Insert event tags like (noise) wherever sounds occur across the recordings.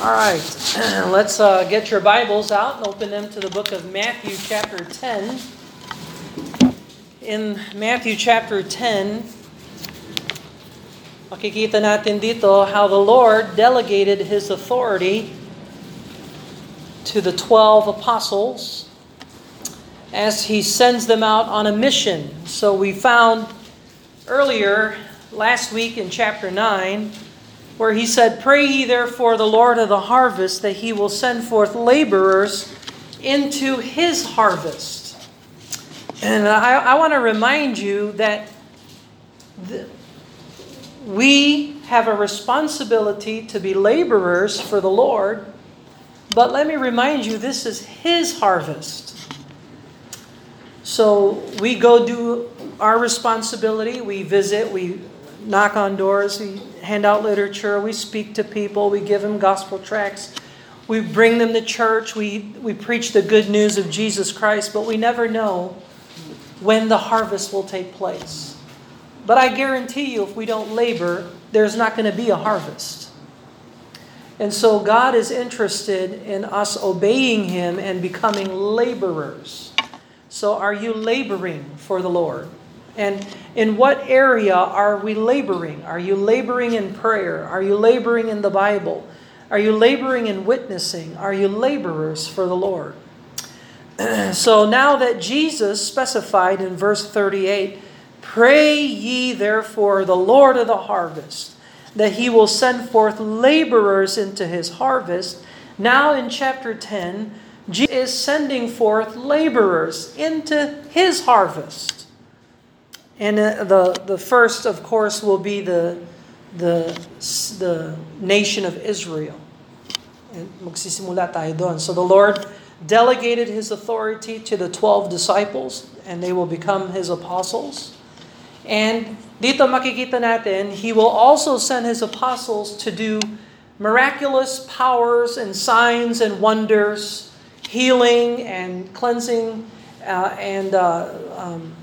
All right, (clears throat) let's uh, get your Bibles out and open them to the book of Matthew, chapter 10. In Matthew, chapter 10, makikita natin dito how the Lord delegated His authority to the 12 apostles as He sends them out on a mission. So we found earlier, last week in chapter 9, where he said, Pray ye therefore the Lord of the harvest that he will send forth laborers into his harvest. And I, I want to remind you that the, we have a responsibility to be laborers for the Lord, but let me remind you, this is his harvest. So we go do our responsibility, we visit, we knock on doors, we hand out literature, we speak to people, we give them gospel tracts, we bring them to church, we, we preach the good news of Jesus Christ, but we never know when the harvest will take place. But I guarantee you, if we don't labor, there's not going to be a harvest. And so God is interested in us obeying Him and becoming laborers. So are you laboring for the Lord? And in what area are we laboring? Are you laboring in prayer? Are you laboring in the Bible? Are you laboring in witnessing? Are you laborers for the Lord? (clears throat) so now that Jesus specified in verse 38, Pray ye therefore the Lord of the harvest, that he will send forth laborers into his harvest. Now in chapter 10, Jesus is sending forth laborers into his harvest. And uh, the, the first, of course, will be the, the, the nation of Israel. Magsisimula tayo doon. So the Lord delegated His authority to the 12 disciples and they will become His apostles. And dito makikita natin, He will also send His apostles to do miraculous powers and signs and wonders, healing and cleansing uh, and uh, um,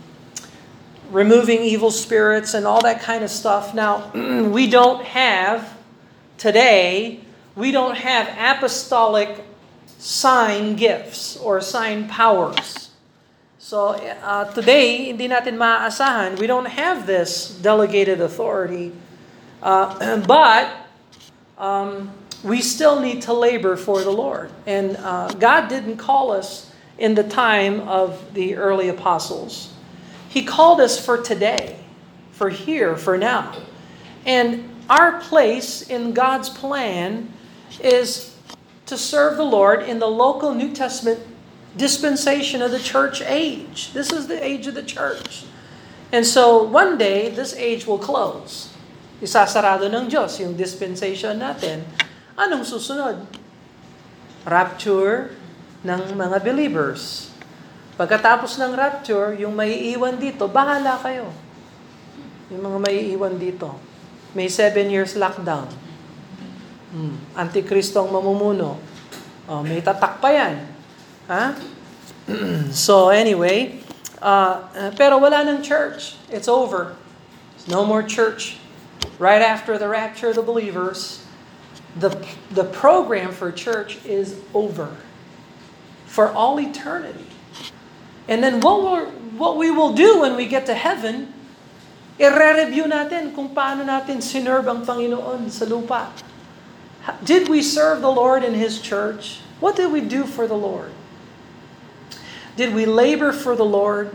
removing evil spirits and all that kind of stuff. Now, (clears throat) we don't have today, we don't have apostolic sign gifts or sign powers. So uh, today, hindi natin maaasahan. We don't have this delegated authority. Uh, (clears throat) but um, we still need to labor for the Lord. And uh, God didn't call us in the time of the early apostles. He called us for today, for here, for now. And our place in God's plan is to serve the Lord in the local New Testament dispensation of the church age. This is the age of the church. And so one day, this age will close. Isasarado ng Diyos yung dispensation natin. Anong susunod? Rapture ng mga believers. Pagkatapos ng rapture, yung may iwan dito, bahala kayo. Yung mga may iwan dito. May seven years lockdown. Hmm. Antikristo ang mamumuno. Oh, may tatak pa yan. Ha? (clears throat) so anyway, uh, pero wala ng church. It's over. no more church. Right after the rapture of the believers, the, the program for church is over. For all eternity. And then what, we're, what we will do when we get to heaven, i-review natin kung paano natin sinerve ang Panginoon sa lupa. Did we serve the Lord in His church? What did we do for the Lord? Did we labor for the Lord?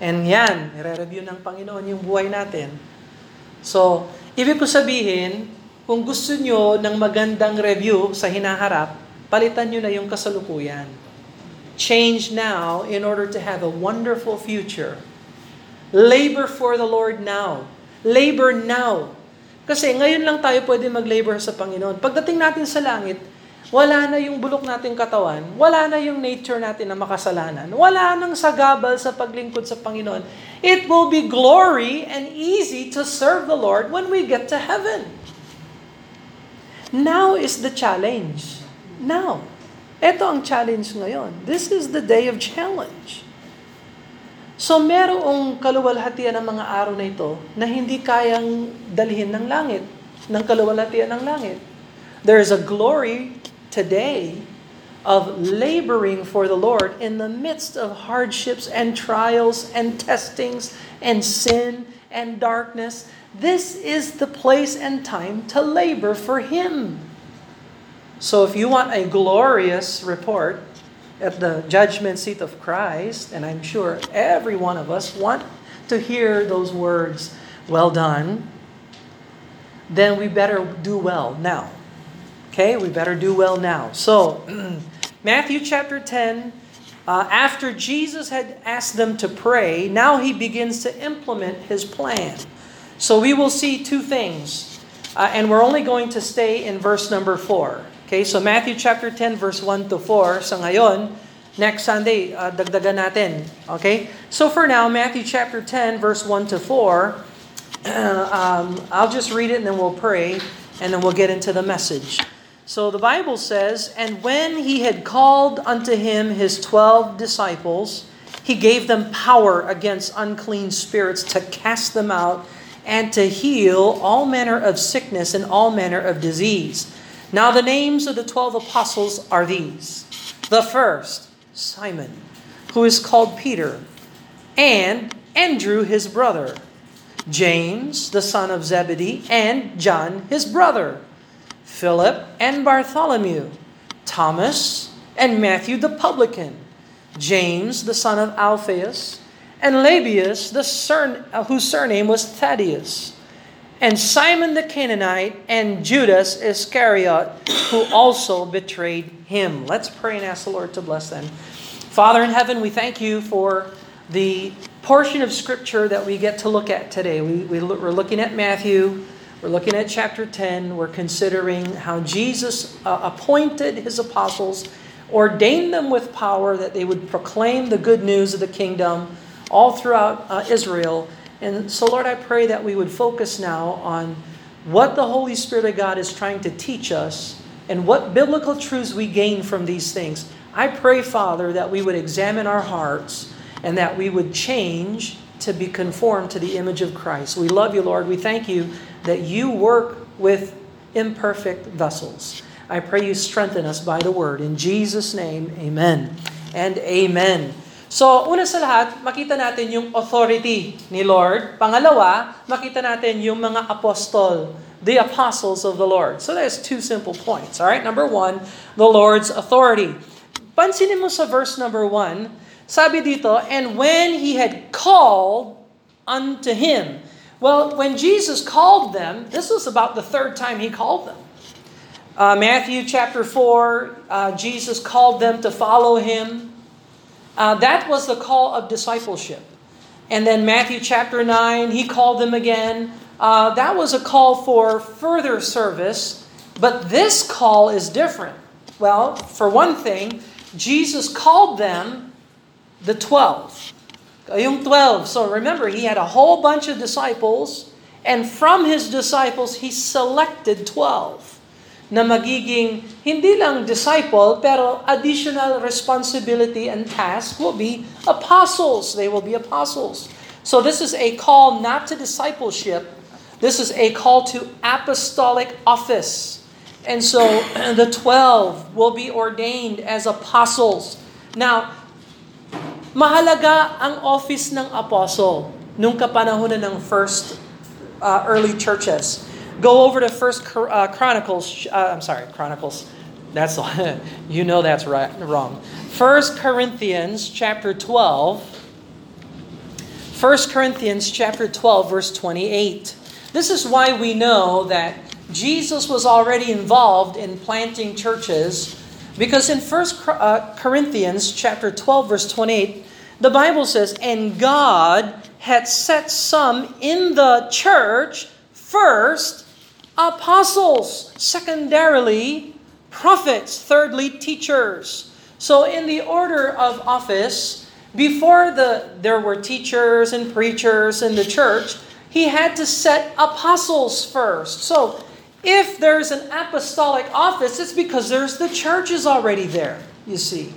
And yan, i-review ng Panginoon yung buhay natin. So, ibig ko sabihin, kung gusto nyo ng magandang review sa hinaharap, palitan nyo na yung kasalukuyan. Change now in order to have a wonderful future. Labor for the Lord now. Labor now. Kasi ngayon lang tayo pwede mag-labor sa Panginoon. Pagdating natin sa langit, wala na yung bulok nating katawan, wala na yung nature natin na makasalanan, wala nang sagabal sa paglingkod sa Panginoon. It will be glory and easy to serve the Lord when we get to heaven. Now is the challenge. Now. Ito ang challenge ngayon. This is the day of challenge. So merong kaluwalhatian ng mga araw na ito na hindi kayang dalhin ng langit, ng kaluwalhatian ng langit. There is a glory today of laboring for the Lord in the midst of hardships and trials and testings and sin and darkness. This is the place and time to labor for Him. So if you want a glorious report at the judgment seat of Christ, and I'm sure every one of us want to hear those words, well done, then we better do well now. Okay, we better do well now. So, (clears throat) Matthew chapter 10, uh, after Jesus had asked them to pray, now he begins to implement his plan. So we will see two things, uh, and we're only going to stay in verse number 4. Okay, so Matthew chapter 10 verse 1 to 4 sa ngayon, next Sunday uh, dagdagan natin. Okay? So for now, Matthew chapter 10 verse 1 to 4, (clears throat) um, I'll just read it and then we'll pray and then we'll get into the message. So the Bible says, And when he had called unto him his twelve disciples, he gave them power against unclean spirits to cast them out and to heal all manner of sickness and all manner of disease. Now, the names of the twelve apostles are these. The first, Simon, who is called Peter, and Andrew his brother, James the son of Zebedee, and John his brother, Philip and Bartholomew, Thomas and Matthew the publican, James the son of Alphaeus, and Lebbaeus, the whose surname was Thaddeus and Simon the Canaanite, and Judas Iscariot, who also betrayed him. Let's pray and ask the Lord to bless them. Father in heaven, we thank you for the portion of Scripture that we get to look at today. We, we, we're looking at Matthew, we're looking at chapter 10, we're considering how Jesus uh, appointed his apostles, ordained them with power that they would proclaim the good news of the kingdom all throughout uh, Israel and so, Lord, I pray that we would focus now on what the Holy Spirit of God is trying to teach us and what biblical truths we gain from these things. I pray, Father, that we would examine our hearts and that we would change to be conformed to the image of Christ. We love you, Lord. We thank you that you work with imperfect vessels. I pray you strengthen us by the word. In Jesus' name, amen and amen. So, una sa lahat, makita natin yung authority ni Lord. Pangalawa, makita natin yung mga apostol, the apostles of the Lord. So there's two simple points. All right? Number one, the Lord's authority. Pansinin mo sa verse number one, sabi dito, and when he had called unto him. Well, when Jesus called them, this was about the third time he called them. Uh, Matthew chapter 4, uh, Jesus called them to follow him. Uh, that was the call of discipleship. And then Matthew chapter 9, he called them again. Uh, that was a call for further service, but this call is different. Well, for one thing, Jesus called them the 12. Yung 12. So remember, he had a whole bunch of disciples, and from his disciples, he selected 12 na magiging hindi lang disciple, pero additional responsibility and task will be apostles. They will be apostles. So this is a call not to discipleship. This is a call to apostolic office. And so (clears throat) the 12 will be ordained as apostles. Now, mahalaga ang office ng apostle nung kapanahon ng first uh, early churches. Go over to First uh, Chronicles. Uh, I'm sorry, Chronicles. That's (laughs) you know that's right wrong. First Corinthians chapter 12. 1 Corinthians chapter 12 verse 28. This is why we know that Jesus was already involved in planting churches because in 1 uh, Corinthians chapter 12 verse 28 the Bible says and God had set some in the church first apostles, secondarily, prophets, thirdly, teachers. So in the order of office, before the there were teachers and preachers in the church, he had to set apostles first. So if there's an apostolic office, it's because there's the church is already there, you see.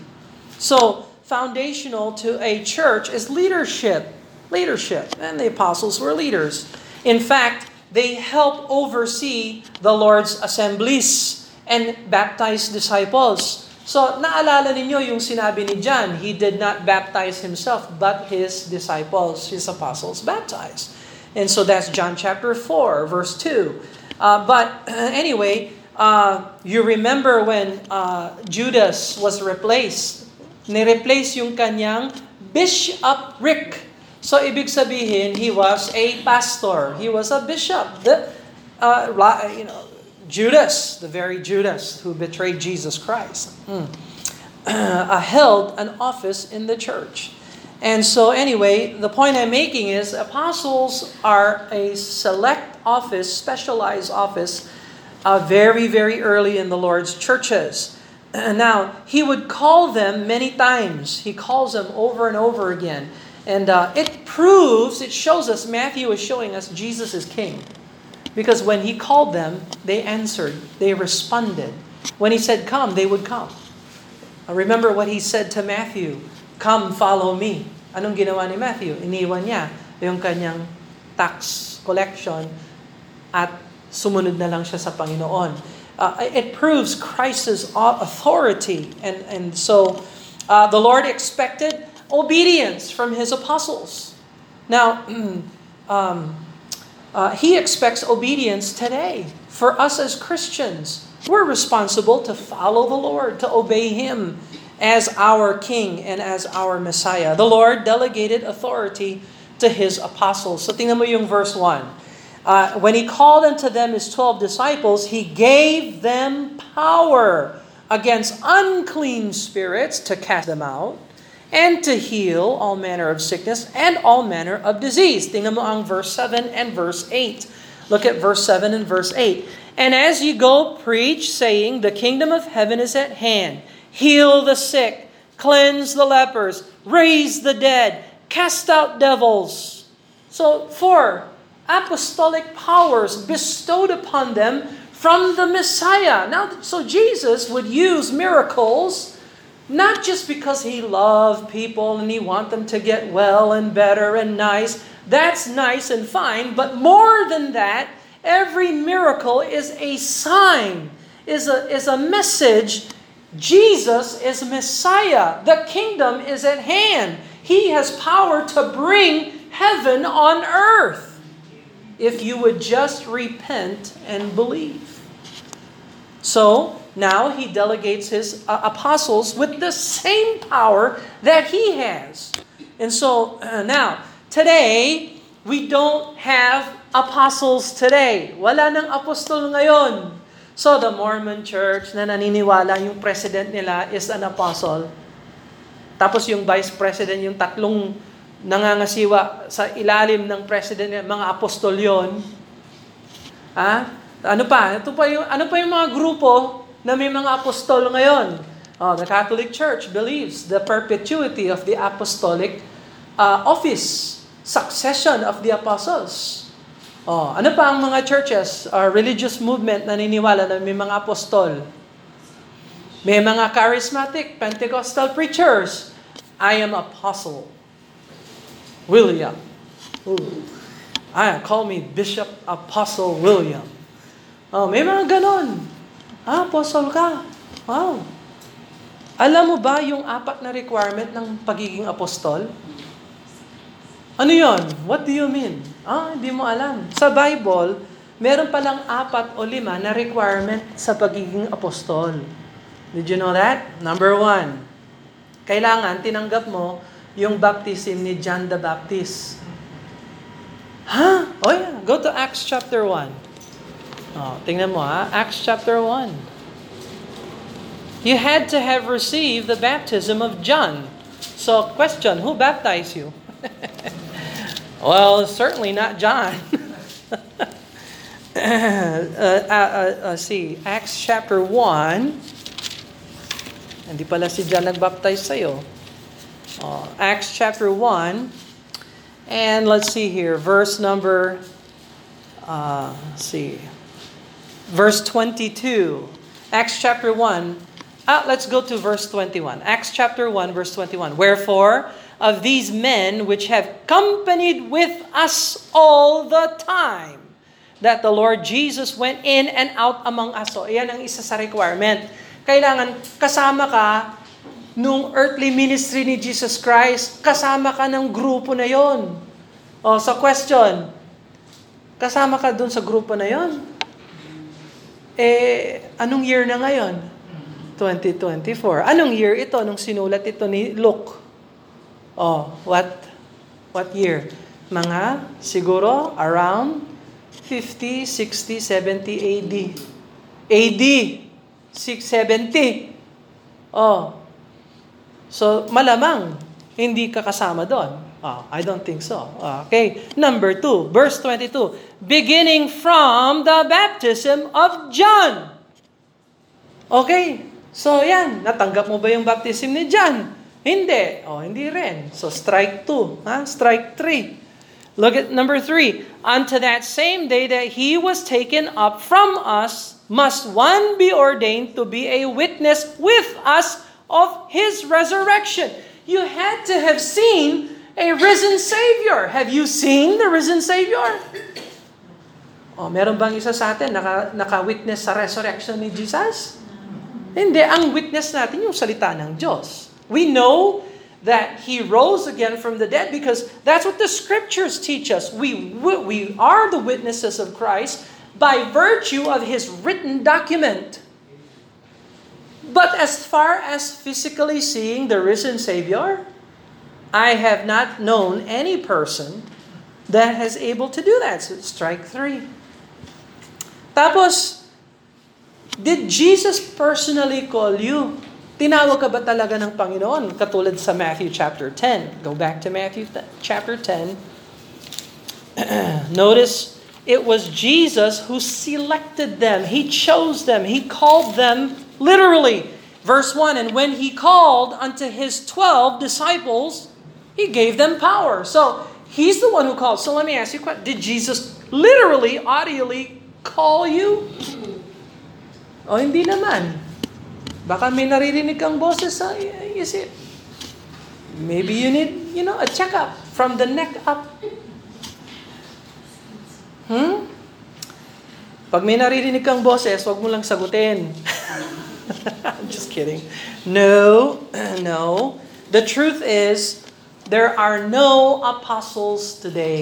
So foundational to a church is leadership. Leadership. And the apostles were leaders. In fact, they help oversee the Lord's assemblies and baptize disciples. So, naalala ninyo yung sinabi ni John, he did not baptize himself, but his disciples, his apostles baptized. And so that's John chapter 4, verse 2. Uh, but (clears throat) anyway, uh, you remember when uh, Judas was replaced, ni-replace yung kanyang bishopric. So, ibig sabihin, he was a pastor. He was a bishop. The, uh, you know, Judas, the very Judas who betrayed Jesus Christ, mm, (clears throat) uh, held an office in the church. And so, anyway, the point I'm making is apostles are a select office, specialized office, uh, very, very early in the Lord's churches. (clears throat) Now, he would call them many times. He calls them over and over again. And uh, it proves, it shows us, Matthew is showing us Jesus is king. Because when he called them, they answered, they responded. When he said, Come, they would come. I Remember what he said to Matthew, Come, follow me. Anong ginawa ni Matthew? Iniwan niya yung kanyang tax collection at sumunod na lang siya sa Panginoon. Uh, it proves Christ's authority. And, and so uh, the Lord expected obedience from his apostles. Now, (clears throat) um, uh, he expects obedience today for us as Christians. We're responsible to follow the Lord, to obey Him as our King and as our Messiah. The Lord delegated authority to His apostles. So tingnan mo yung verse 1. Uh, when He called unto them His twelve disciples, He gave them power against unclean spirits to cast them out and to heal all manner of sickness and all manner of disease. Tingnan mo ang verse 7 and verse 8. Look at verse 7 and verse 8. And as you go, preach, saying, The kingdom of heaven is at hand. Heal the sick, cleanse the lepers, raise the dead, cast out devils. So, four apostolic powers bestowed upon them from the Messiah. Now, so Jesus would use miracles not just because he loved people and he want them to get well and better and nice. That's nice and fine, but more than that, every miracle is a sign, is a, is a message. Jesus is Messiah. The kingdom is at hand. He has power to bring heaven on earth if you would just repent and believe. So, now he delegates his uh, apostles with the same power that he has. And so uh, (clears throat) now, today, we don't have apostles today. Wala nang apostol ngayon. So the Mormon church na naniniwala yung president nila is an apostle. Tapos yung vice president, yung tatlong nangangasiwa sa ilalim ng president, mga apostol yon. Ah, ano pa? Ito pa yung ano pa yung mga grupo na may mga apostol ngayon. Oh, the Catholic Church believes the perpetuity of the apostolic uh, office, succession of the apostles. Oh, ano pa ang mga churches, uh, religious movement na naniniwala na may mga apostol? May mga charismatic Pentecostal preachers. I am apostle. William. Ooh. I call me Bishop Apostle William. Oh, may mga ganon. Ah, apostle ka. Wow. Alam mo ba yung apat na requirement ng pagiging apostol? Ano yon? What do you mean? Ah, hindi mo alam. Sa Bible, meron palang apat o lima na requirement sa pagiging apostol. Did you know that? Number one, kailangan tinanggap mo yung baptism ni John the Baptist. Ha? Huh? Oh yeah, go to Acts chapter 1. Oh, tingnan mo ha, Acts chapter 1. You had to have received the baptism of John. So, question, who baptized you? (laughs) well, certainly not John. (laughs) uh, uh, uh, see, Acts chapter 1. Hindi pala si John nagbaptize sa'yo. Uh, Acts chapter 1. And let's see here, verse number, uh, see, verse 22. Acts chapter 1. Ah, let's go to verse 21. Acts chapter 1, verse 21. Wherefore, of these men which have companied with us all the time, that the Lord Jesus went in and out among us. So, yan ang isa sa requirement. Kailangan kasama ka nung earthly ministry ni Jesus Christ, kasama ka ng grupo na yon. O, sa question, kasama ka dun sa grupo na yon? Eh, anong year na ngayon? 2024. Anong year ito nung sinulat ito ni Luke? Oh, what what year? Mga siguro around 50, 60, 70 AD. AD 670. Oh. So malamang hindi ka kasama doon. Oh, I don't think so. Okay. Number two, verse 22. Beginning from the baptism of John. Okay. So yan, natanggap mo ba yung baptism ni John? Hindi. Oh, hindi rin. So strike two. Ha? Strike three. Look at number three. Unto that same day that he was taken up from us, must one be ordained to be a witness with us of his resurrection. You had to have seen a risen Savior. Have you seen the risen Savior? Oh, meron bang isa sa atin naka, naka-witness sa resurrection ni Jesus? Hindi, ang witness natin yung salita ng Diyos. We know that he rose again from the dead because that's what the scriptures teach us. We, we are the witnesses of Christ by virtue of his written document. But as far as physically seeing the risen Savior, I have not known any person that has able to do that. So strike three. Tapos, did Jesus personally call you? Tinawag ka ba talaga ng Panginoon? Katulad sa Matthew chapter 10. Go back to Matthew chapter 10. (clears throat) Notice, it was Jesus who selected them. He chose them. He called them literally. Verse 1 And when he called unto his 12 disciples, he gave them power. So, he's the one who called. So, let me ask you a question Did Jesus literally, audially call you? O hindi naman. Baka may naririnig kang boses sa isip. Maybe you need, you know, a checkup from the neck up. Hmm? Pag may naririnig kang boses, wag mo lang sagutin. I'm (laughs) just kidding. No, (clears throat) no. The truth is, there are no apostles today.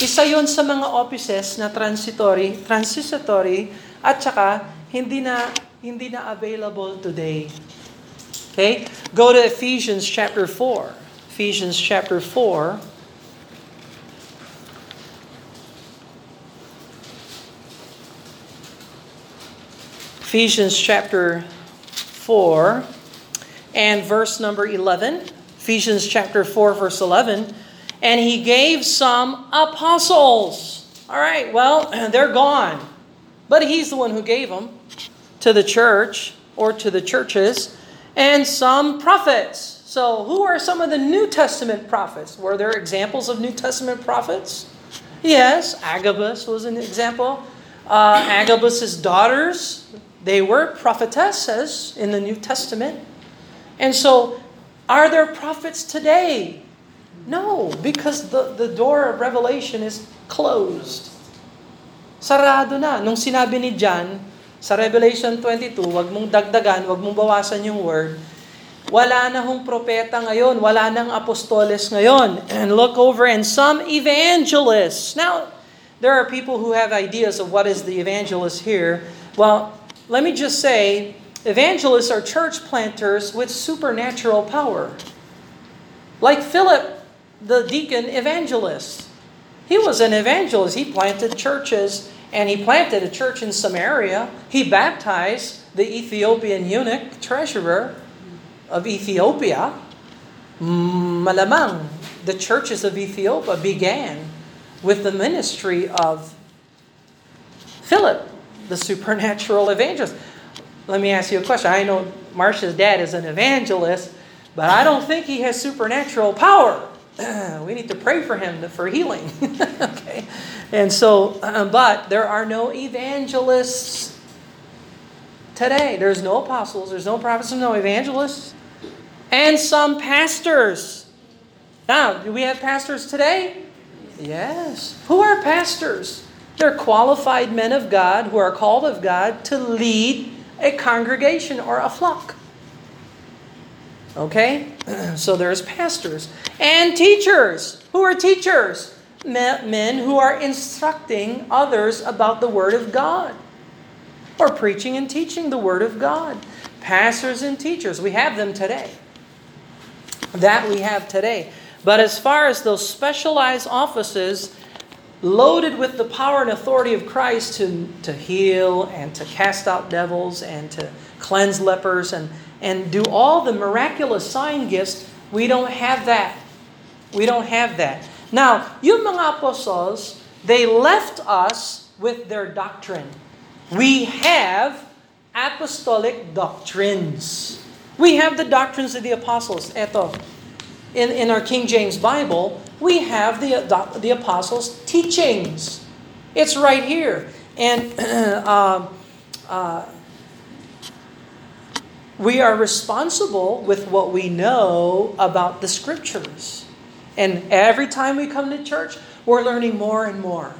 Isa yon sa mga offices na transitory, transitory at saka hindi na hindi na available today. Okay? Go to Ephesians chapter 4. Ephesians chapter 4. Ephesians chapter 4 and verse number 11. Ephesians chapter 4, verse 11. And he gave some apostles. All right, well, (clears throat) they're gone. But he's the one who gave them to the church or to the churches, and some prophets. So, who are some of the New Testament prophets? Were there examples of New Testament prophets? Yes, Agabus was an example. Uh, Agabus's daughters, they were prophetesses in the New Testament. And so, are there prophets today? No, because the, the door of revelation is closed. Sarado na. Nung sinabi ni John, sa Revelation 22, wag mong dagdagan, wag mong bawasan yung word. Wala na hong propeta ngayon, wala nang apostoles ngayon. And look over and some evangelists. Now, there are people who have ideas of what is the evangelist here. Well, let me just say, evangelists are church planters with supernatural power. Like Philip, the deacon evangelist. He was an evangelist. He planted churches and he planted a church in Samaria. He baptized the Ethiopian eunuch, treasurer of Ethiopia. Malamang, the churches of Ethiopia began with the ministry of Philip, the supernatural evangelist. Let me ask you a question. I know Marcia's dad is an evangelist, but I don't think he has supernatural power. (clears throat) we need to pray for him for healing. (laughs) okay. And so, um, but there are no evangelists today. There's no apostles, there's no prophets, there's no evangelists, and some pastors. Now, do we have pastors today? Yes. Who are pastors? They're qualified men of God who are called of God to lead a congregation or a flock. Okay? (clears throat) So there's pastors and teachers. Who are teachers? Men who are instructing others about the Word of God or preaching and teaching the Word of God. Pastors and teachers, we have them today. That we have today. But as far as those specialized offices, loaded with the power and authority of Christ to, to heal and to cast out devils and to cleanse lepers and, and do all the miraculous sign gifts, we don't have that. We don't have that. Now, yung mga apostles, they left us with their doctrine. We have apostolic doctrines. We have the doctrines of the apostles. Eto, in, in our King James Bible, we have the, the apostles' teachings. It's right here. And (clears throat) uh, uh, we are responsible with what we know about the scriptures. And every time we come to church, we're learning more and more.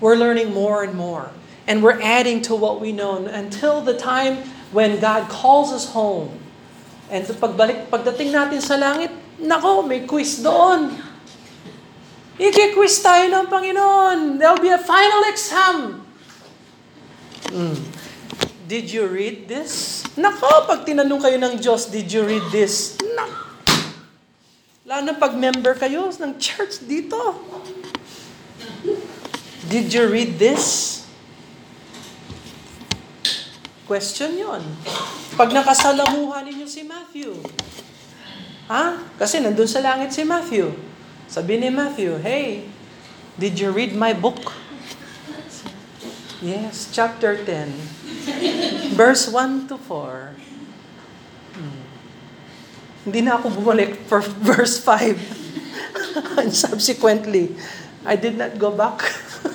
We're learning more and more. And we're adding to what we know until the time when God calls us home. And pagbalik, pagdating natin sa langit, nako, may quiz doon. I-quiz tayo ng Panginoon. There'll be a final exam. Mm. Did you read this? Nako, pag tinanong kayo ng Diyos, did you read this? Nako. Lalo na pag member kayo ng church dito. Did you read this? Question yon. Pag nakasalamuhan ninyo si Matthew. Ha? Kasi nandun sa langit si Matthew. Sabi ni Matthew, Hey, did you read my book? Yes, chapter 10. Verse 1 to 4. Hindi na ako bumalik for verse 5. (laughs) And subsequently, I did not go back.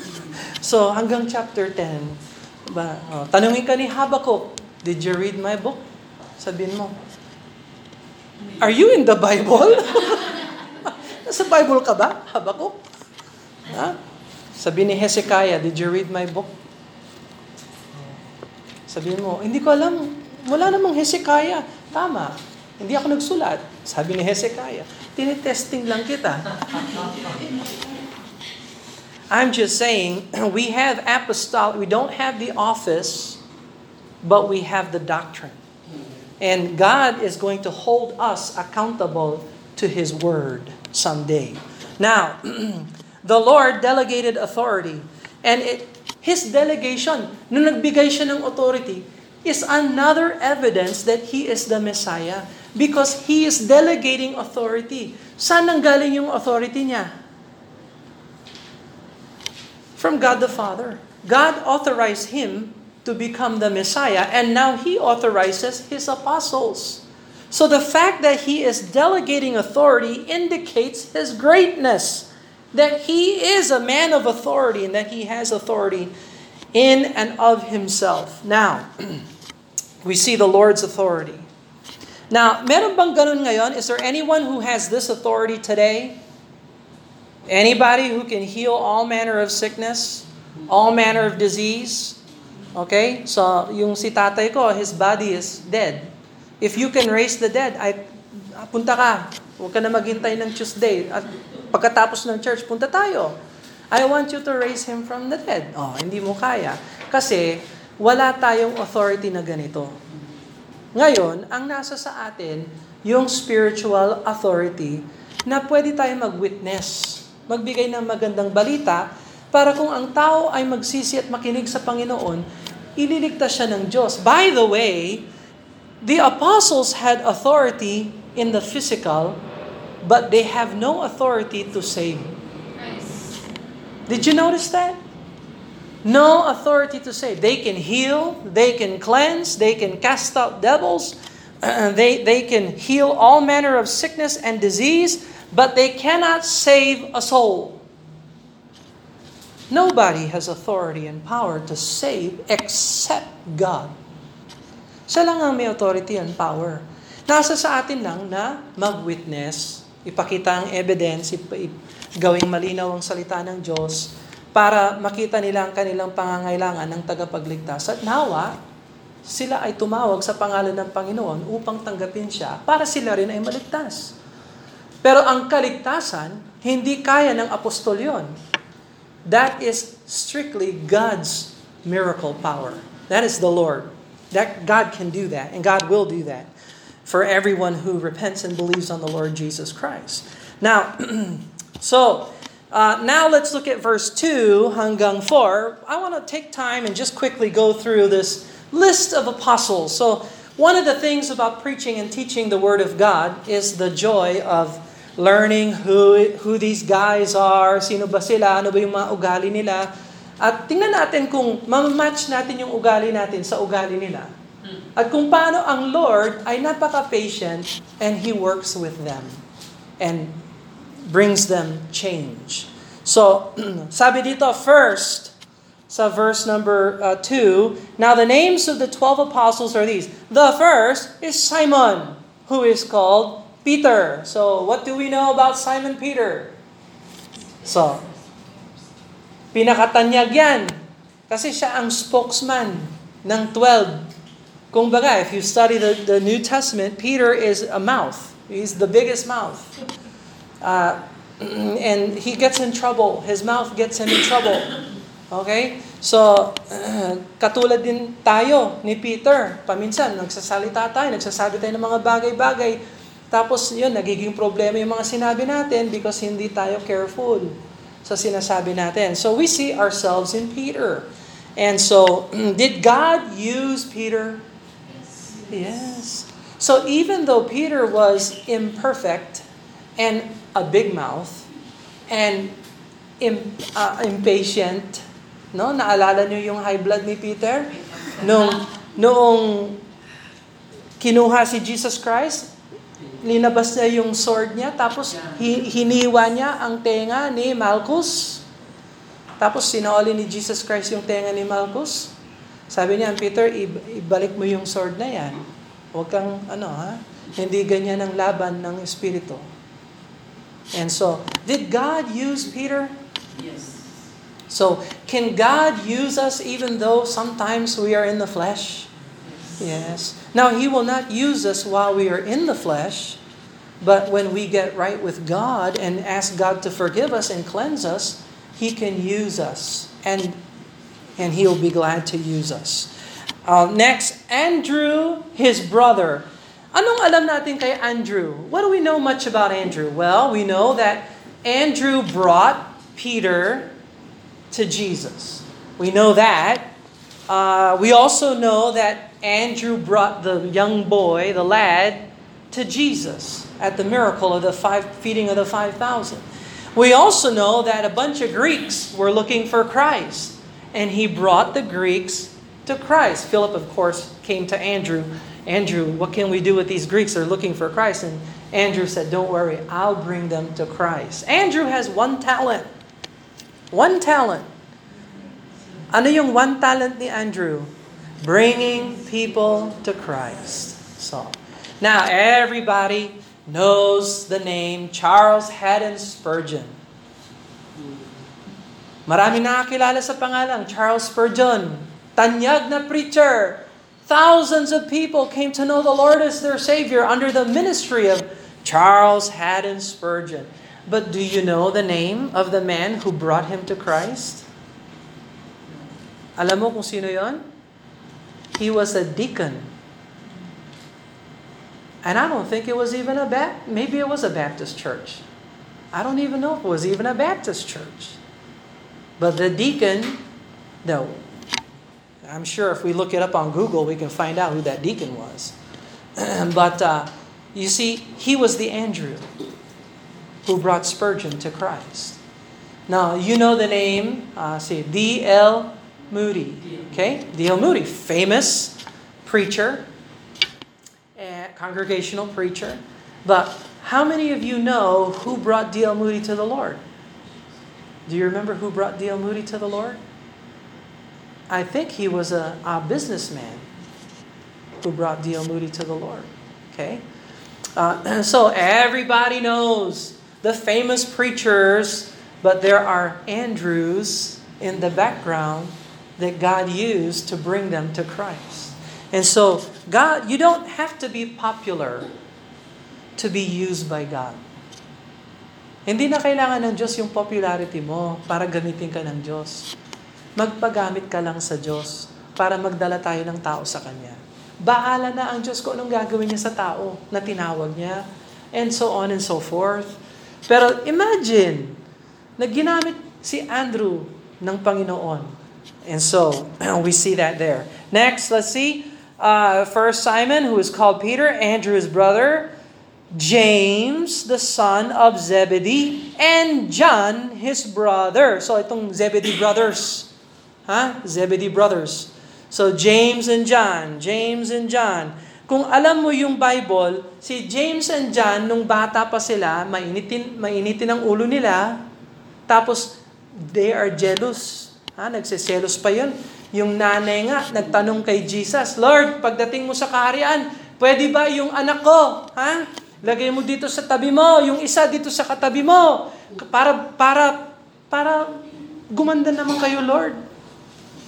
(laughs) so hanggang chapter 10. Ba, oh, tanungin ka ni Habakkuk, did you read my book? Sabihin mo, are you in the Bible? (laughs) Nasa Bible ka ba, Habakkuk? Ha? Sabi ni Hezekiah, did you read my book? Sabihin mo, hindi ko alam. Wala namang Hezekiah. Tama. Hindi ako nagsulat. Sabi ni Hezekiah, tinitesting lang kita. (laughs) I'm just saying, (clears throat) we have apostolic, we don't have the office, but we have the doctrine. And God is going to hold us accountable to His Word someday. Now, (clears throat) the Lord delegated authority. And it, His delegation, nung nagbigay siya ng authority, is another evidence that He is the Messiah. Because He is delegating authority. Saan nanggaling yung authority niya? From God the Father. God authorized Him to become the Messiah, and now He authorizes His apostles. So the fact that He is delegating authority indicates His greatness. That He is a man of authority and that He has authority in and of Himself. Now, (clears throat) we see the Lord's authority. Now, meron bang ganun ngayon? Is there anyone who has this authority today? Anybody who can heal all manner of sickness, all manner of disease? Okay? So, yung si tatay ko, his body is dead. If you can raise the dead, ay punta ka. Huwag ka na maghintay ng Tuesday. At pagkatapos ng church, punta tayo. I want you to raise him from the dead. Oh, hindi mo kaya. Kasi wala tayong authority na ganito. Ngayon, ang nasa sa atin, yung spiritual authority na pwede tayo mag-witness, magbigay ng magandang balita para kung ang tao ay magsisi at makinig sa Panginoon, ililigtas siya ng Diyos. By the way, the apostles had authority in the physical, but they have no authority to save. Did you notice that? No authority to save. They can heal, they can cleanse, they can cast out devils, (clears throat) they, they can heal all manner of sickness and disease, but they cannot save a soul. Nobody has authority and power to save except God. Siya lang ang may authority and power. Nasa sa atin lang na mag-witness, ipakita ang evidence, ip- ip- gawing malinaw ang salita ng Diyos, para makita nila ang kanilang pangangailangan ng tagapagligtas. At nawa, sila ay tumawag sa pangalan ng Panginoon upang tanggapin siya para sila rin ay maligtas. Pero ang kaligtasan, hindi kaya ng apostol yon. That is strictly God's miracle power. That is the Lord. That God can do that, and God will do that for everyone who repents and believes on the Lord Jesus Christ. Now, (clears throat) so uh, now let's look at verse 2 hanggang 4. I want to take time and just quickly go through this list of apostles. So, one of the things about preaching and teaching the Word of God is the joy of learning who, who these guys are, sino ba sila, ano ba yung mga ugali nila. At tingnan natin kung mamatch natin yung ugali natin sa ugali nila. At kung paano ang Lord ay napaka-patient and He works with them. And brings them change. So, (clears throat) sabi dito, first, sa verse number 2, uh, now the names of the 12 apostles are these. The first is Simon, who is called Peter. So, what do we know about Simon Peter? So, pinakatanyag yan. Kasi siya ang spokesman ng 12. Kung baga, if you study the, the New Testament, Peter is a mouth. He's the biggest mouth. Uh, (clears throat) and he gets in trouble. His mouth gets him in trouble. Okay? So, uh, (clears throat) katulad din tayo ni Peter. Paminsan, nagsasalita tayo, nagsasabi tayo ng mga bagay-bagay. Tapos, yun, nagiging problema yung mga sinabi natin because hindi tayo careful sa sinasabi natin. So, we see ourselves in Peter. And so, (clears throat) did God use Peter? Yes. So, even though Peter was imperfect, and a big mouth and im, uh, impatient. No, naalala niyo yung high blood ni Peter? Nung (laughs) noong kinuha si Jesus Christ, linabas niya yung sword niya, tapos hiniwa niya ang tenga ni Malchus. Tapos sinoli ni Jesus Christ yung tenga ni Malchus. Sabi niya, Peter, ibalik mo yung sword na yan. Huwag kang, ano ha, hindi ganyan ang laban ng Espiritu. And so, did God use Peter? Yes. So, can God use us even though sometimes we are in the flesh? Yes. Now, He will not use us while we are in the flesh, but when we get right with God and ask God to forgive us and cleanse us, He can use us, and and He'll be glad to use us. Uh, next, Andrew, his brother. Anong alam natin kay Andrew? What do we know much about Andrew? Well, we know that Andrew brought Peter to Jesus. We know that. Uh, we also know that Andrew brought the young boy, the lad, to Jesus at the miracle of the five, feeding of the 5,000. We also know that a bunch of Greeks were looking for Christ, and he brought the Greeks to Christ. Philip, of course, came to Andrew Andrew, what can we do with these Greeks? They're looking for Christ. And Andrew said, Don't worry, I'll bring them to Christ. Andrew has one talent. One talent. Ano yung one talent ni Andrew? Bringing people to Christ. So, now everybody knows the name Charles Haddon Spurgeon. Marami nakakilala sa pangalan, Charles Spurgeon. Tanyag na preacher. Thousands of people came to know the Lord as their Savior under the ministry of Charles Haddon Spurgeon. But do you know the name of the man who brought him to Christ? Alam mo kung sino yon? He was a deacon. And I don't think it was even a Baptist, maybe it was a Baptist church. I don't even know if it was even a Baptist church. But the deacon, no, I'm sure if we look it up on Google, we can find out who that deacon was. (clears throat) but uh, you see, he was the Andrew who brought Spurgeon to Christ. Now, you know the name, uh, see, D.L. Moody. Okay? D.L. Moody, famous preacher, uh, congregational preacher. But how many of you know who brought D.L. Moody to the Lord? Do you remember who brought D.L. Moody to the Lord? I think he was a, a businessman who brought D.L. Moody to the Lord. Okay? Uh, (clears throat) so everybody knows the famous preachers, but there are Andrews in the background that God used to bring them to Christ. And so, God, you don't have to be popular to be used by God. Hindi na kailangan ng Diyos yung popularity mo para gamitin ka ng Diyos. Magpagamit ka lang sa Diyos para magdala tayo ng tao sa Kanya. Bahala na ang Diyos kung anong gagawin niya sa tao na tinawag niya. And so on and so forth. Pero imagine, na ginamit si Andrew ng Panginoon. And so, (clears throat) we see that there. Next, let's see. Uh, first Simon, who is called Peter, Andrew his brother, James, the son of Zebedee, and John, his brother. So itong Zebedee brothers. Ha? Zebedee brothers. So James and John, James and John. Kung alam mo yung Bible, si James and John, nung bata pa sila, mainitin, mainitin ang ulo nila, tapos they are jealous. Ha? Nagsiselos pa yun. Yung nanay nga, nagtanong kay Jesus, Lord, pagdating mo sa kaharian, pwede ba yung anak ko? Ha? Lagay mo dito sa tabi mo, yung isa dito sa katabi mo. Para, para, para gumanda naman kayo, Lord.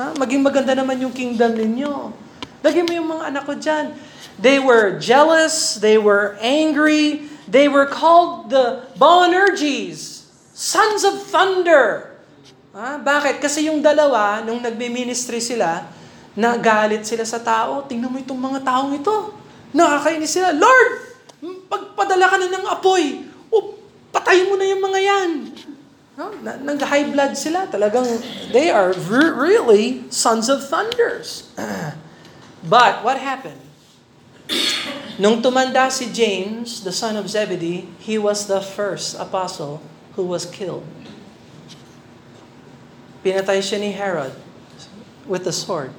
Ha? Maging maganda naman yung kingdom ninyo. Lagay mo yung mga anak ko dyan. They were jealous, they were angry, they were called the Boanerges, sons of thunder. Ha? Bakit? Kasi yung dalawa, nung nagme-ministry sila, nagalit sila sa tao. Tingnan mo itong mga taong ito. Nakakainis sila. Lord, Pagpadala ka na ng apoy, o patayin mo na yung mga yan. No? Nag-high blood sila. Talagang, they are really sons of thunders. (clears throat) But, what happened? Nung tumanda si James, the son of Zebedee, he was the first apostle who was killed. Pinatay siya ni Herod with the sword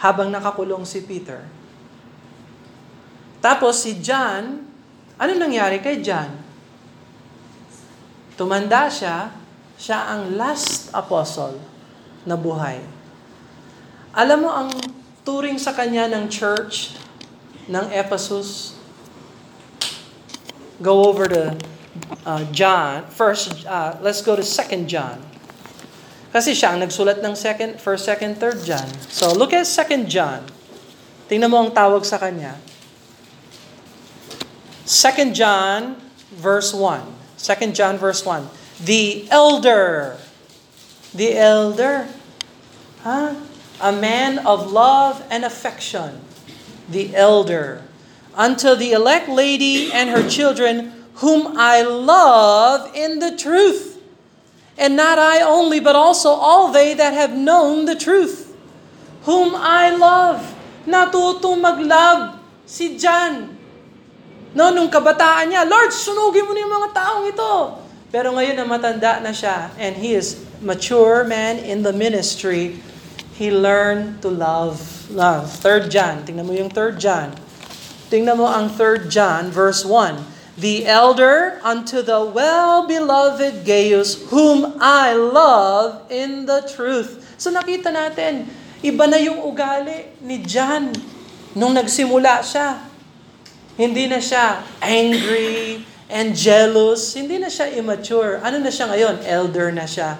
habang nakakulong si Peter. Tapos si John, ano nangyari kay John? Tumanda siya, siya ang last apostle na buhay. Alam mo ang turing sa kanya ng church ng Ephesus? Go over to uh, John. First, uh, let's go to Second John. Kasi siya ang nagsulat ng second, first, second, third John. So look at Second John. Tingnan mo ang tawag sa kanya. 2 John verse 1. 2 John verse 1. The elder. The elder. Huh? A man of love and affection. The elder. Unto the elect lady and her children, whom I love in the truth. And not I only, but also all they that have known the truth. Whom I love. Natuto mag-love si John. No, nung kabataan niya, Lord, sunugin mo na yung mga taong ito. Pero ngayon na matanda na siya and he is mature man in the ministry, he learned to love love. Third John, tingnan mo yung third John. Tingnan mo ang third John, verse 1. The elder unto the well-beloved Gaius, whom I love in the truth. So nakita natin, iba na yung ugali ni John nung nagsimula siya. Hindi na siya angry and jealous. Hindi na siya immature. Ano na siya ngayon? Elder na siya.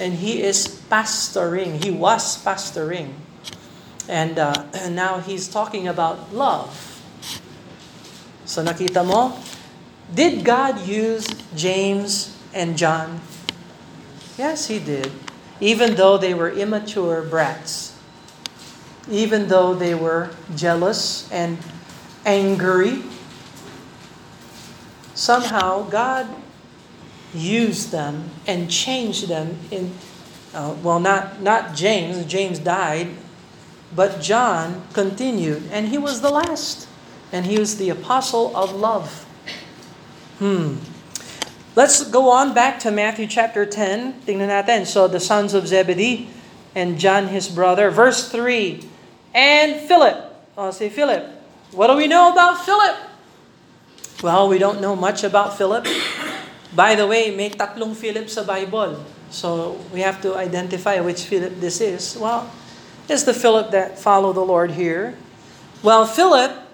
And he is pastoring. He was pastoring. And, uh, and (clears throat) now he's talking about love. So nakita mo? Did God use James and John? Yes, he did. Even though they were immature brats. Even though they were jealous and angry. Somehow, God used them and changed them in, uh, well, not, not James, James died, but John continued, and he was the last. And he was the apostle of love. Hmm. Let's go on back to Matthew chapter 10. Tingnan natin. So, the sons of Zebedee and John his brother. Verse 3. And Philip. Oh, say Philip. What do we know about Philip? Well, we don't know much about Philip. By the way, may tatlong Philip sa Bible. So we have to identify which Philip this is. Well, it's the Philip that followed the Lord here. Well, Philip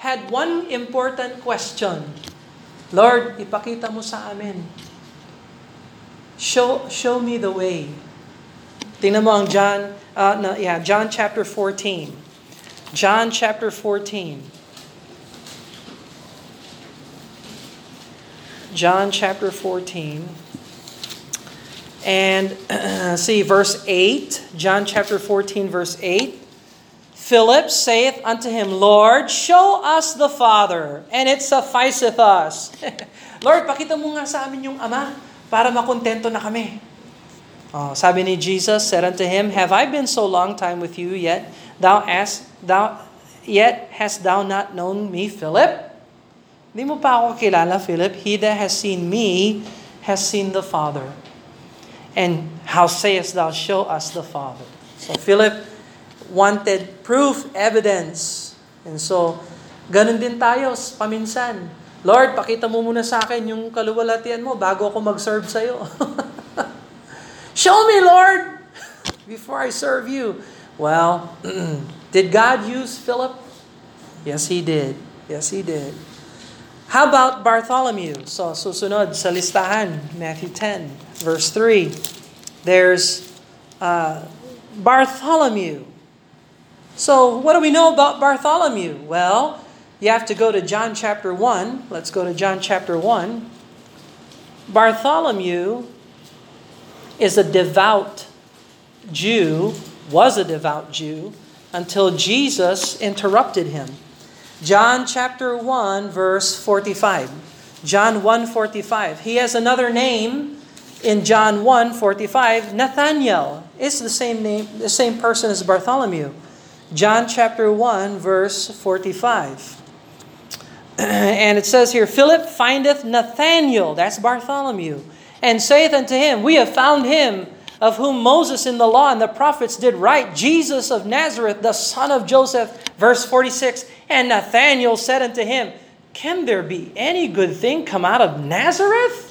had one important question. Lord, ipakita mo sa amin. Show, show me the way. Tingnan mo ang John, uh, no, yeah, John chapter 14. John chapter 14. John chapter 14. And uh, (clears throat) see verse 8. John chapter 14, verse 8. Philip saith unto him, Lord, show us the Father, and it sufficeth us. (laughs) Lord, pakita mo nga sa amin yung Ama para makontento na kami. Oh, sabi ni Jesus said unto him, Have I been so long time with you, yet thou ask, thou yet hast thou not known me, Philip? Hindi mo pa ako kilala, Philip. He that has seen me has seen the Father. And how sayest thou, show us the Father? So Philip wanted proof, evidence. And so, ganun din tayo paminsan. Lord, pakita mo muna sa akin yung kaluwalhatian mo bago ako mag-serve sa'yo. (laughs) Show me, Lord, before I serve you. Well, (clears throat) did God use Philip? Yes, he did. Yes, he did. How about Bartholomew? So, susunod sa listahan, Matthew 10, verse 3. There's uh, Bartholomew. So, what do we know about Bartholomew? Well, you have to go to John chapter 1. Let's go to John chapter 1. Bartholomew is a devout Jew, was a devout Jew, until Jesus interrupted him. John chapter 1 verse 45. John 1:45. He has another name in John 1:45. Nathaniel is the same name, the same person as Bartholomew. John chapter 1 verse 45. (clears throat) And it says here, Philip findeth Nathanael, that's Bartholomew, and saith unto him, We have found him of whom Moses in the law and the prophets did write, Jesus of Nazareth, the son of Joseph. Verse 46 And Nathanael said unto him, Can there be any good thing come out of Nazareth?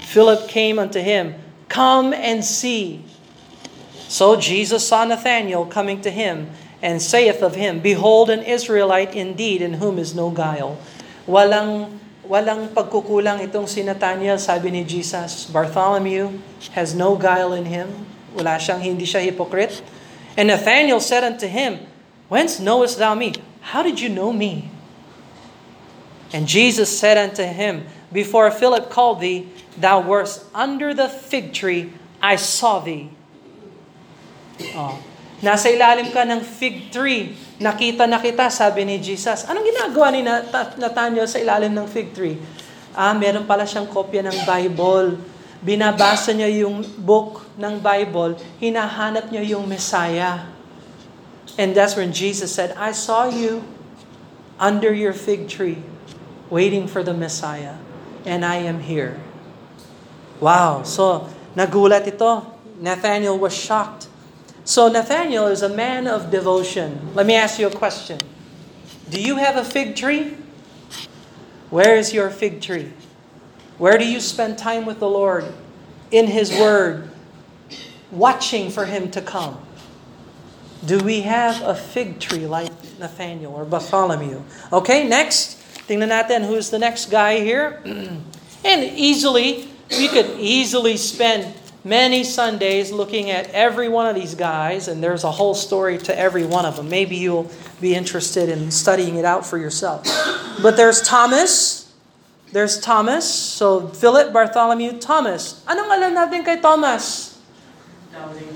Philip came unto him, Come and see. So Jesus saw Nathanael coming to him, and saith of him, Behold, an Israelite indeed, in whom is no guile. Walang walang pagkukulang itong si Nathaniel, sabi ni Jesus. Bartholomew has no guile in him. Wala siyang, hindi siya hypocrite. And Nathaniel said unto him, Whence knowest thou me? How did you know me? And Jesus said unto him, Before Philip called thee, thou wast under the fig tree, I saw thee. Oh. Nasa ilalim ka ng fig tree. Nakita na kita, sabi ni Jesus. Anong ginagawa ni Nathaniel sa ilalim ng fig tree? Ah, meron pala siyang kopya ng Bible. Binabasa niya yung book ng Bible. Hinahanap niya yung Messiah. And that's when Jesus said, I saw you under your fig tree, waiting for the Messiah. And I am here. Wow. So, nagulat ito. Nathaniel was shocked. So Nathaniel is a man of devotion. Let me ask you a question. Do you have a fig tree? Where is your fig tree? Where do you spend time with the Lord? In His Word, watching for Him to come. Do we have a fig tree like Nathaniel or Bartholomew? Okay, next. Tingnan natin who's the next guy here. (clears throat) and easily, we could easily spend many Sundays looking at every one of these guys, and there's a whole story to every one of them. Maybe you'll be interested in studying it out for yourself. But there's Thomas. There's Thomas. So Philip, Bartholomew, Thomas. Anong alam natin kay Thomas?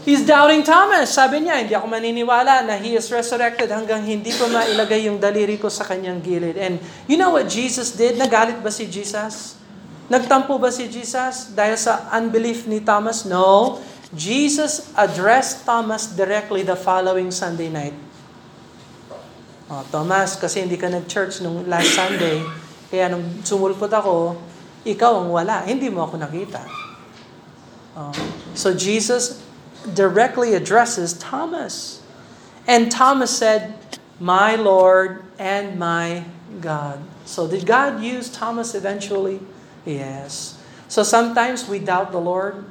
He's doubting Thomas. Sabi niya, hindi ako maniniwala na he is resurrected hanggang hindi ko mailagay yung daliri ko sa kanyang gilid. And you know what Jesus did? Nagalit ba si Jesus? Nagtampo ba si Jesus dahil sa unbelief ni Thomas? No. Jesus addressed Thomas directly the following Sunday night. Oh, Thomas, kasi hindi ka nag-church nung last Sunday, kaya nung sumulpot ako, ikaw ang wala. Hindi mo ako nakita. Oh. So Jesus directly addresses Thomas. And Thomas said, My Lord and my God. So did God use Thomas eventually? Yes. So sometimes we doubt the Lord.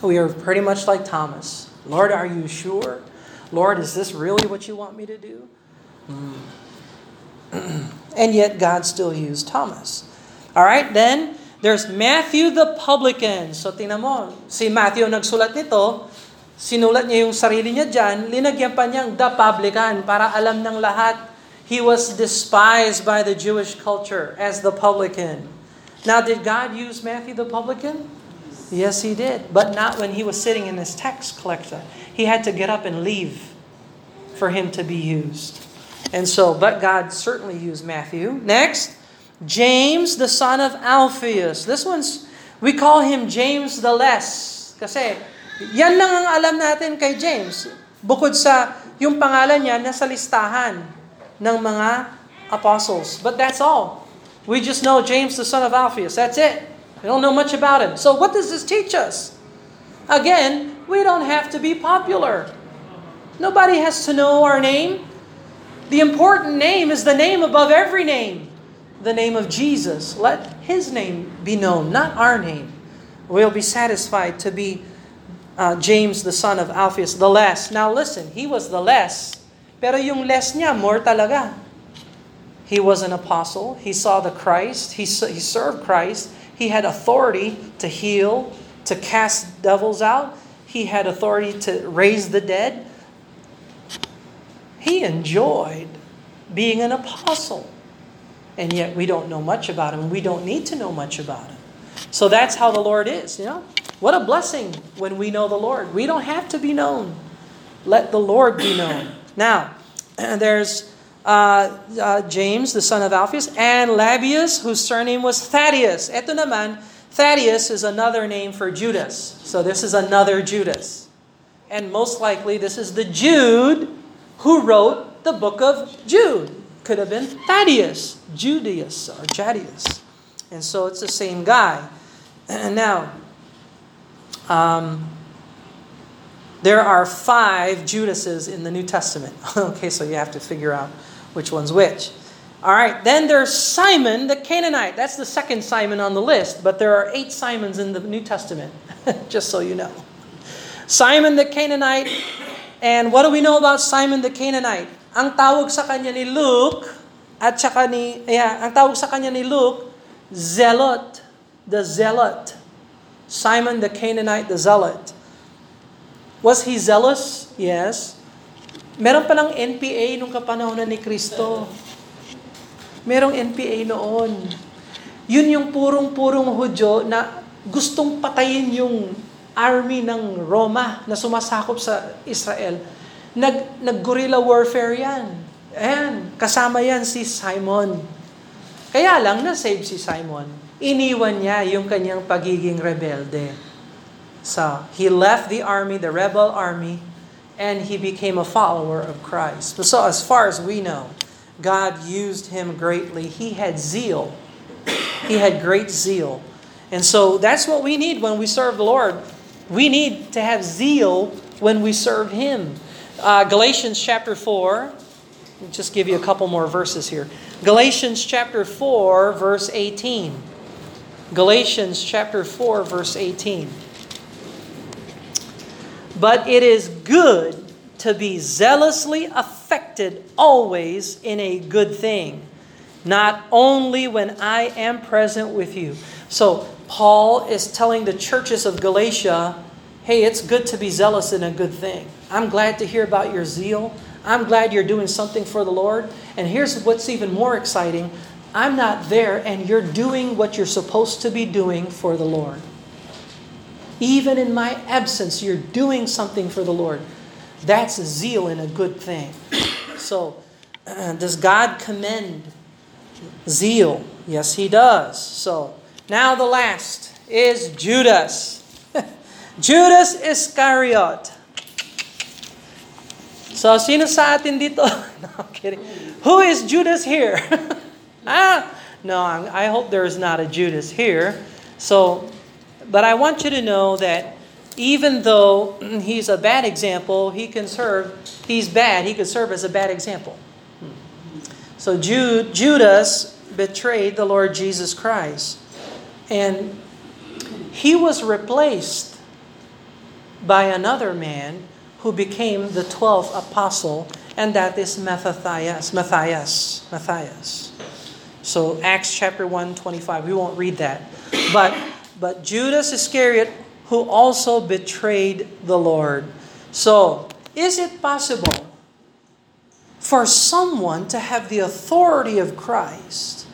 We are pretty much like Thomas. Lord, are you sure? Lord, is this really what you want me to do? Mm. (clears throat) and yet God still used Thomas. All right, then there's Matthew the publican. So tingnan mo, si Matthew nagsulat nito, sinulat niya yung sarili niya dyan, linagyan pa niyang the publican para alam ng lahat. He was despised by the Jewish culture as the publican. Now, did God use Matthew the publican? Yes, he did. But not when he was sitting in his tax collector. He had to get up and leave for him to be used. And so, but God certainly used Matthew. Next, James, the son of Alphaeus. This one's, we call him James the Less. Kasi, yan lang ang alam natin kay James. Bukod sa, yung pangalan niya nasa listahan ng mga apostles. But that's all. We just know James, the son of Alphaeus. That's it. We don't know much about him. So what does this teach us? Again, we don't have to be popular. Nobody has to know our name. The important name is the name above every name the name of Jesus. Let His name be known, not our name. We'll be satisfied to be uh, James, the son of Alphaeus, the less. Now listen, he was the less, pero yung less niya, more talaga. He was an apostle. He saw the Christ. He, he served Christ. He had authority to heal, to cast devils out. He had authority to raise the dead. He enjoyed being an apostle. And yet we don't know much about him. We don't need to know much about him. So that's how the Lord is, you know? What a blessing when we know the Lord. We don't have to be known. Let the Lord be known. Now, (clears throat) there's uh, uh, James, the son of Alphaeus, and Lebbaeus, whose surname was Thaddeus. Ito naman, Thaddeus is another name for Judas. So this is another Judas. And most likely, this is the Jude who wrote the book of Jude. Could have been Thaddeus, Judas, or Jadius. And so it's the same guy. And (clears throat) now, um, there are five Judases in the New Testament. (laughs) okay, so you have to figure out which one's which. All right, then there's Simon the Canaanite. That's the second Simon on the list, but there are eight Simons in the New Testament, (laughs) just so you know. Simon the Canaanite, and what do we know about Simon the Canaanite? Ang tawag sa kanya ni Luke, at saka ni, yeah, ang tawag sa kanya ni Luke, Zealot, the Zealot. Simon the Canaanite, the Zealot. Was he zealous? Yes. Meron pa lang NPA nung kapanahonan ni Kristo. Merong NPA noon. Yun yung purong-purong Hudyo na gustong patayin yung army ng Roma na sumasakop sa Israel. Nag, nag-guerrilla warfare yan. Ayan, kasama yan si Simon. Kaya lang, na-save si Simon. Iniwan niya yung kanyang pagiging rebelde. So, he left the army, the rebel army, and he became a follower of Christ. So, as far as we know, God used him greatly. He had zeal. He had great zeal. And so, that's what we need when we serve the Lord. We need to have zeal when we serve Him. Uh, Galatians chapter 4, just give you a couple more verses here. Galatians chapter 4, verse 18. Galatians chapter 4, verse 18. But it is good to be zealously affected always in a good thing, not only when I am present with you. So, Paul is telling the churches of Galatia, hey, it's good to be zealous in a good thing. I'm glad to hear about your zeal. I'm glad you're doing something for the Lord. And here's what's even more exciting I'm not there, and you're doing what you're supposed to be doing for the Lord. Even in my absence, you're doing something for the Lord. That's zeal in a good thing. So, uh, (clears throat) does God commend zeal? Yes, He does. So, now the last is Judas. (laughs) Judas Iscariot. So, sino sa atin dito? (laughs) no, I'm kidding. Who is Judas here? (laughs) ah, no, I hope there is not a Judas here. So, but I want you to know that even though (clears throat) he's a bad example, he can serve, he's bad, he could serve as a bad example. So Jude, Judas betrayed the Lord Jesus Christ. And he was replaced by another man who became the 12th apostle, and that is Matthias. Matthias. Matthias. So Acts chapter 1, 25. We won't read that. But but Judas Iscariot, who also betrayed the Lord. So, is it possible for someone to have the authority of Christ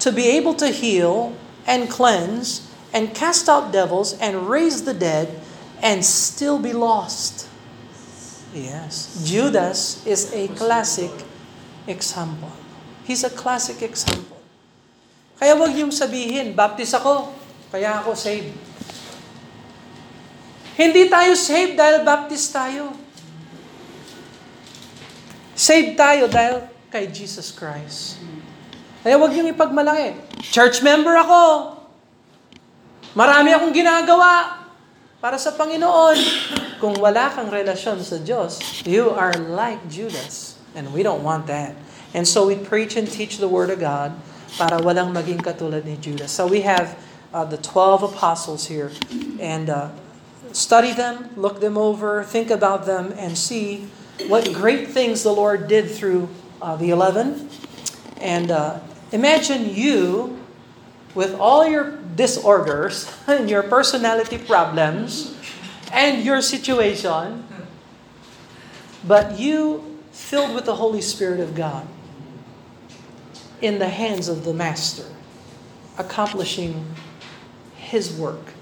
to be able to heal and cleanse and cast out devils and raise the dead and still be lost? Yes. Judas is a classic example. He's a classic example. Kaya wag niyong sabihin, baptist ako, kaya ako saved. Hindi tayo saved dahil baptist tayo. Saved tayo dahil kay Jesus Christ. Kaya wag niyong ipagmalaki. Church member ako. Marami akong ginagawa para sa Panginoon. Kung wala kang relasyon sa Diyos, you are like Judas. And we don't want that. And so we preach and teach the Word of God para walang maging katulad ni Judas. So we have uh, the 12 apostles here. And uh, study them, look them over, think about them, and see what great things the Lord did through uh, the 11. And uh, imagine you with all your disorders (laughs) and your personality problems and your situation, but you filled with the Holy Spirit of God in the hands of the Master, accomplishing His work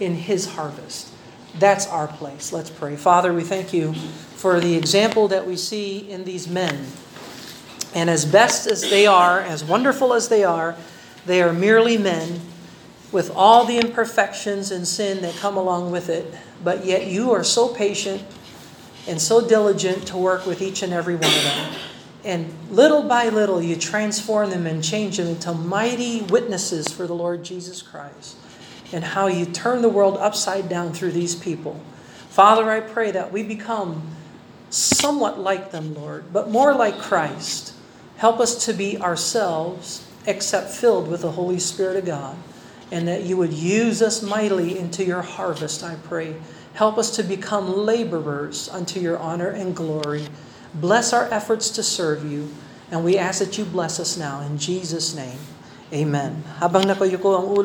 in His harvest. That's our place. Let's pray. Father, we thank you for the example that we see in these men. And as best as they are, as wonderful as they are, they are merely men with all the imperfections and sin that come along with it. But yet you are so patient and so diligent to work with each and every one of them. And little by little, you transform them and change them into mighty witnesses for the Lord Jesus Christ. And how you turn the world upside down through these people. Father, I pray that we become somewhat like them, Lord, but more like Christ. Help us to be ourselves, except filled with the Holy Spirit of God. And that you would use us mightily into your harvest, I pray. Help us to become laborers unto your honor and glory. Bless our efforts to serve you. And we ask that you bless us now. In Jesus' name, amen.